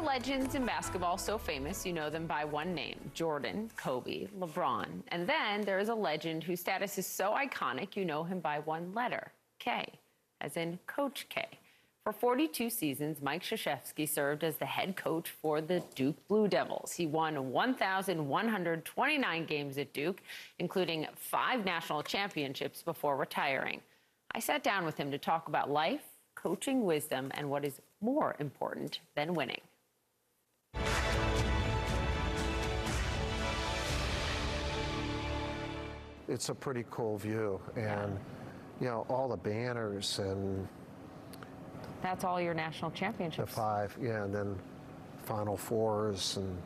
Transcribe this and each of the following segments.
are legends in basketball so famous you know them by one name Jordan, Kobe, LeBron. And then there is a legend whose status is so iconic you know him by one letter K, as in Coach K. For 42 seasons, Mike Krzyzewski served as the head coach for the Duke Blue Devils. He won 1,129 games at Duke, including five national championships before retiring. I sat down with him to talk about life, coaching wisdom, and what is more important than winning. It's a pretty cool view, and you know all the banners and That's all your national championships. the five, yeah, and then Final Fours and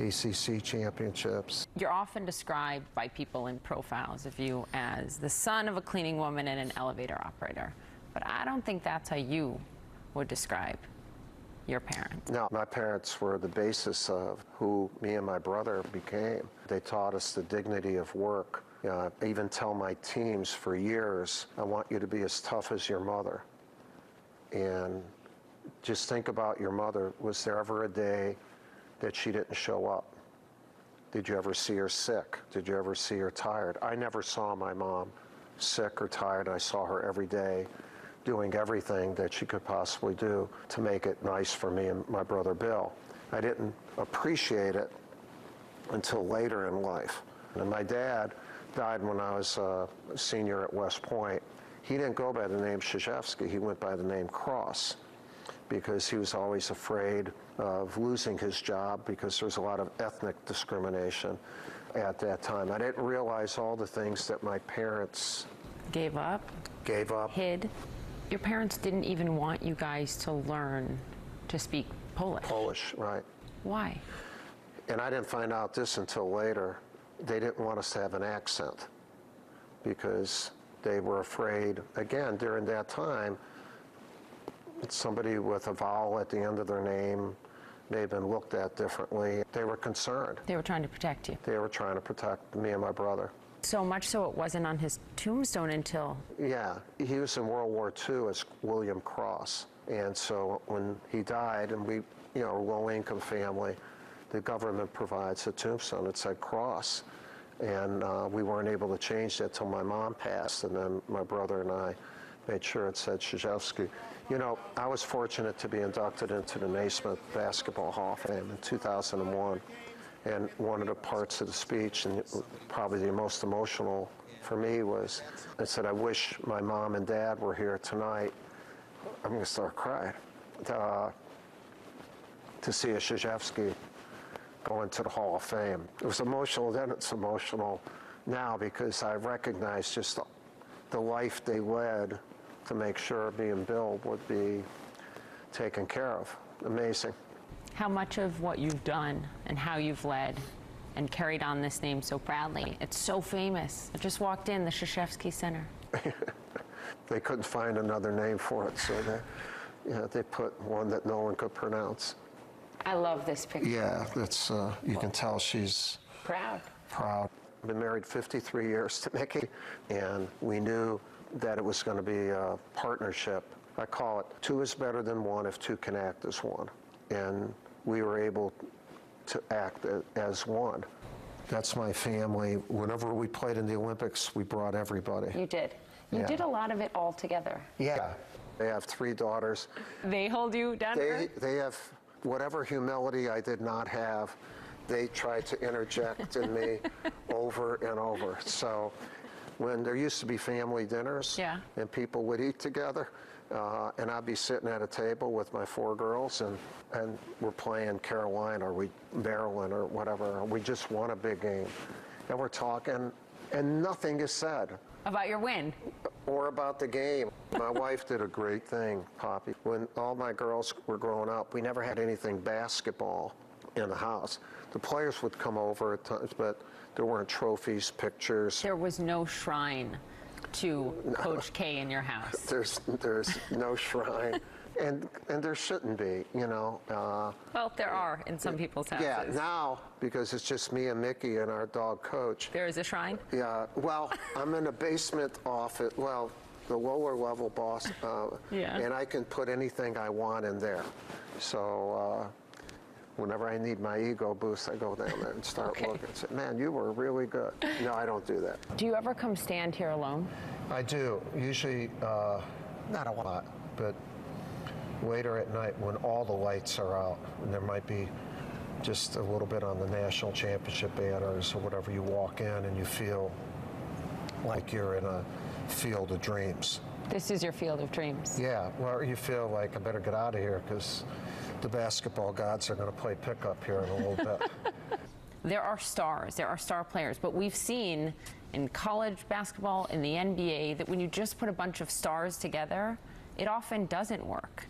ACC championships. You're often described by people in profiles of you as the son of a cleaning woman and an elevator operator. But I don't think that's how you would describe your parents. No, my parents were the basis of who me and my brother became. They taught us the dignity of work. You know, I even tell my teams for years, I want you to be as tough as your mother. And just think about your mother. Was there ever a day that she didn't show up? Did you ever see her sick? Did you ever see her tired? I never saw my mom sick or tired. I saw her every day doing everything that she could possibly do to make it nice for me and my brother Bill. I didn't appreciate it until later in life. And my dad died when I was uh, a senior at West Point. He didn't go by the name Krzyzewski, he went by the name Cross because he was always afraid of losing his job because there's a lot of ethnic discrimination at that time. I didn't realize all the things that my parents Gave up, gave up. hid. Your parents didn't even want you guys to learn to speak Polish. Polish, right. Why? And I didn't find out this until later. They didn't want us to have an accent because they were afraid, again, during that time, somebody with a vowel at the end of their name may have been looked at differently. They were concerned. They were trying to protect you. They were trying to protect me and my brother. So much so it wasn't on his tombstone until Yeah, he was in World War II as William Cross. And so when he died, and we, you know, a low income family, the government provides a tombstone that said Cross. And uh, we weren't able to change that till my mom passed, and then my brother and I made sure it said Krzyzewski. You know, I was fortunate to be inducted into the Naismith Basketball Hall of Fame in 2001. And one of the parts of the speech, and probably the most emotional for me, was I said, I wish my mom and dad were here tonight. I'm going to start crying. Uh, to see a Krzyzewski go into the Hall of Fame. It was emotional then, it's emotional now because I recognize just the, the life they led to make sure me and Bill would be taken care of. Amazing. how much of what you've done and how you've led and carried on this name so proudly. It's so famous. I just walked in the Krzyzewski Center. They couldn't find another name for it, so they, yeah, they put one that no one could pronounce. I love this picture. Yeah, that's, uh, you can tell she's Proud. proud. I've been married 53 years to Mickey, and we knew that it was going to be a partnership. I call it two is better than one if two can act as one. And we were able to act as one. That's my family. Whenever we played in the Olympics, we brought everybody. You did. You Yeah. did a lot of it all together. Yeah. They have three daughters. They hold you down They, they have whatever humility I did not have, they tried to interject in me over and over. So when there used to be family dinners Yeah. and people would eat together, uh, and I'd be sitting at a table with my four girls and, and we're playing Carolina or we Maryland or whatever. We just won a big game. And we're talking and nothing is said About your win. or about the game. My wife did a great thing, Poppy. When all my girls were growing up, we never had anything basketball in the house. The players would come over at times, but there weren't trophies, pictures. There was no shrine to Coach K in your house. There's there's no shrine, and and there shouldn't be, you know. Uh, Well, there are in some people's houses. yeah, now because it's just me and Mickey and our dog Coach. There is a shrine? Yeah, well, I'm in a basement office, well, the lower level boss, uh, Yeah. and I can put anything I want in there. So, uh, Whenever I need my ego boost, I go down there and start Okay. looking. Say, man, you were really good. No, I don't do that. Do you ever come stand here alone? I do. Usually, uh, not a lot, but later at night when all the lights are out and there might be just a little bit on the national championship banners or whatever, you walk in and you feel like you're in a field of dreams. This is your field of dreams. Yeah, well, you feel like I better get out of here because the basketball gods are going to play pickup here in a little bit. There are stars, there are star players, but we've seen in college basketball, in the NBA, that when you just put a bunch of stars together, it often doesn't work.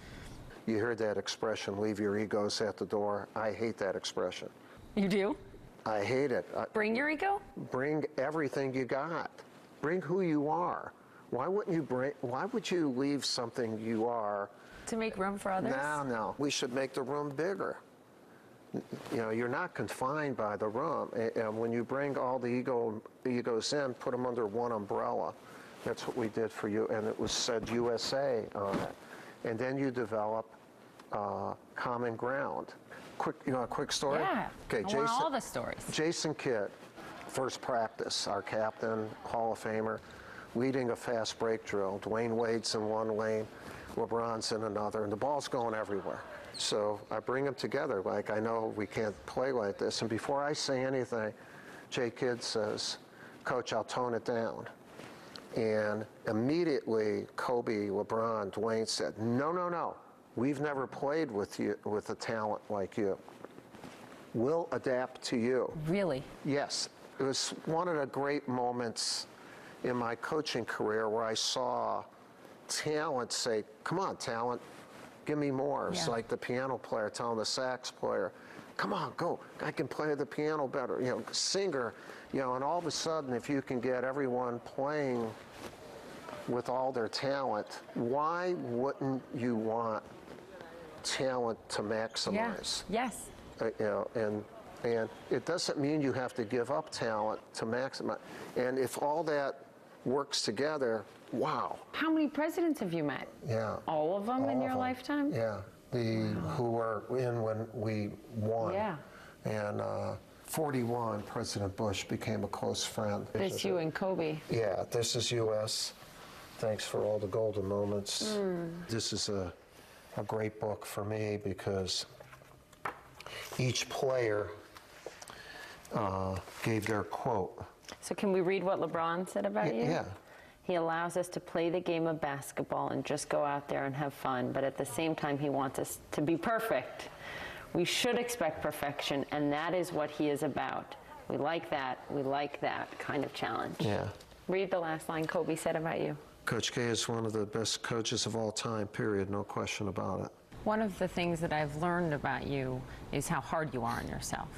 You heard that expression, leave your egos at the door. I hate that expression. You do? I hate it. Bring your ego? bring everything you got. Bring who you are. Why wouldn't you bring? Why would you leave something you are? To make room for others? No, no. We should make the room bigger. You know, you're not confined by the room. And when you bring all the ego egos in, put them under one umbrella. That's what we did for you, and it was said USA on it. And then you develop uh, common ground. Quick, you know, a quick story. Yeah. Okay, I Jason. want all the stories. Jason Kidd, first practice, our captain, Hall of Famer, leading a fast break drill. Dwyane Wade's in one lane, LeBron's in another, and the ball's going everywhere. So I bring them together, like I know we can't play like this. And before I say anything, Jay Kidd says, Coach, I'll tone it down. And immediately, Kobe, LeBron, Dwyane said, No, no, no. We've never played with you with a talent like you. We'll adapt to you. Really? Yes, it was one of the great moments in my coaching career where I saw talent say, "Come on, talent, give me more." It's like the piano player telling the sax player, "Come on, go! I can play the piano better." You know, singer, you know, and all of a sudden, if you can get everyone playing with all their talent, why wouldn't you want talent to Yeah. maximize? Yes. Uh, you know, and and it doesn't mean you have to give up talent to maximize. And if all that works together, wow, How many presidents have you met? yeah. All of them in all your of 'em. lifetime? Yeah, the who were in when we won. Yeah. And uh, 41, President Bush became a close friend. It's you and Kobe. Yeah, this is U.S. Thanks for all the golden moments. Hmm. This is a, a great book for me because each player uh, gave their quote. So can we read what LeBron said about Y- you? yeah. He allows us to play the game of basketball and just go out there and have fun, but at the same time he wants us to be perfect. We should expect perfection and that is what he is about. We like that. We like that kind of challenge. Yeah. Read the last line Kobe said about you. Coach K is one of the best coaches of all time, period, no question about it. One of the things that I've learned about you is how hard you are on yourself.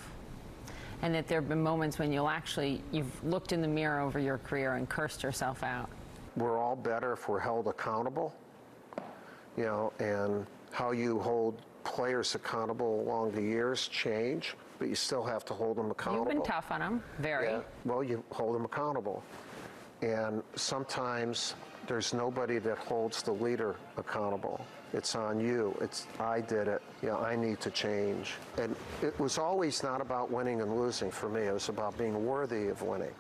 And that there have been moments when you'll actually, you've looked in the mirror over your career and cursed yourself out. We're all better if we're held accountable, you know, and how you hold players accountable along the years change, but you still have to hold them accountable. You've been tough on them, very. Yeah, well, you hold them accountable. And sometimes there's nobody that holds the leader accountable. It's on you. It's, I did it. Yeah, I need to change. And it was always not about winning and losing for me. It was about being worthy of winning.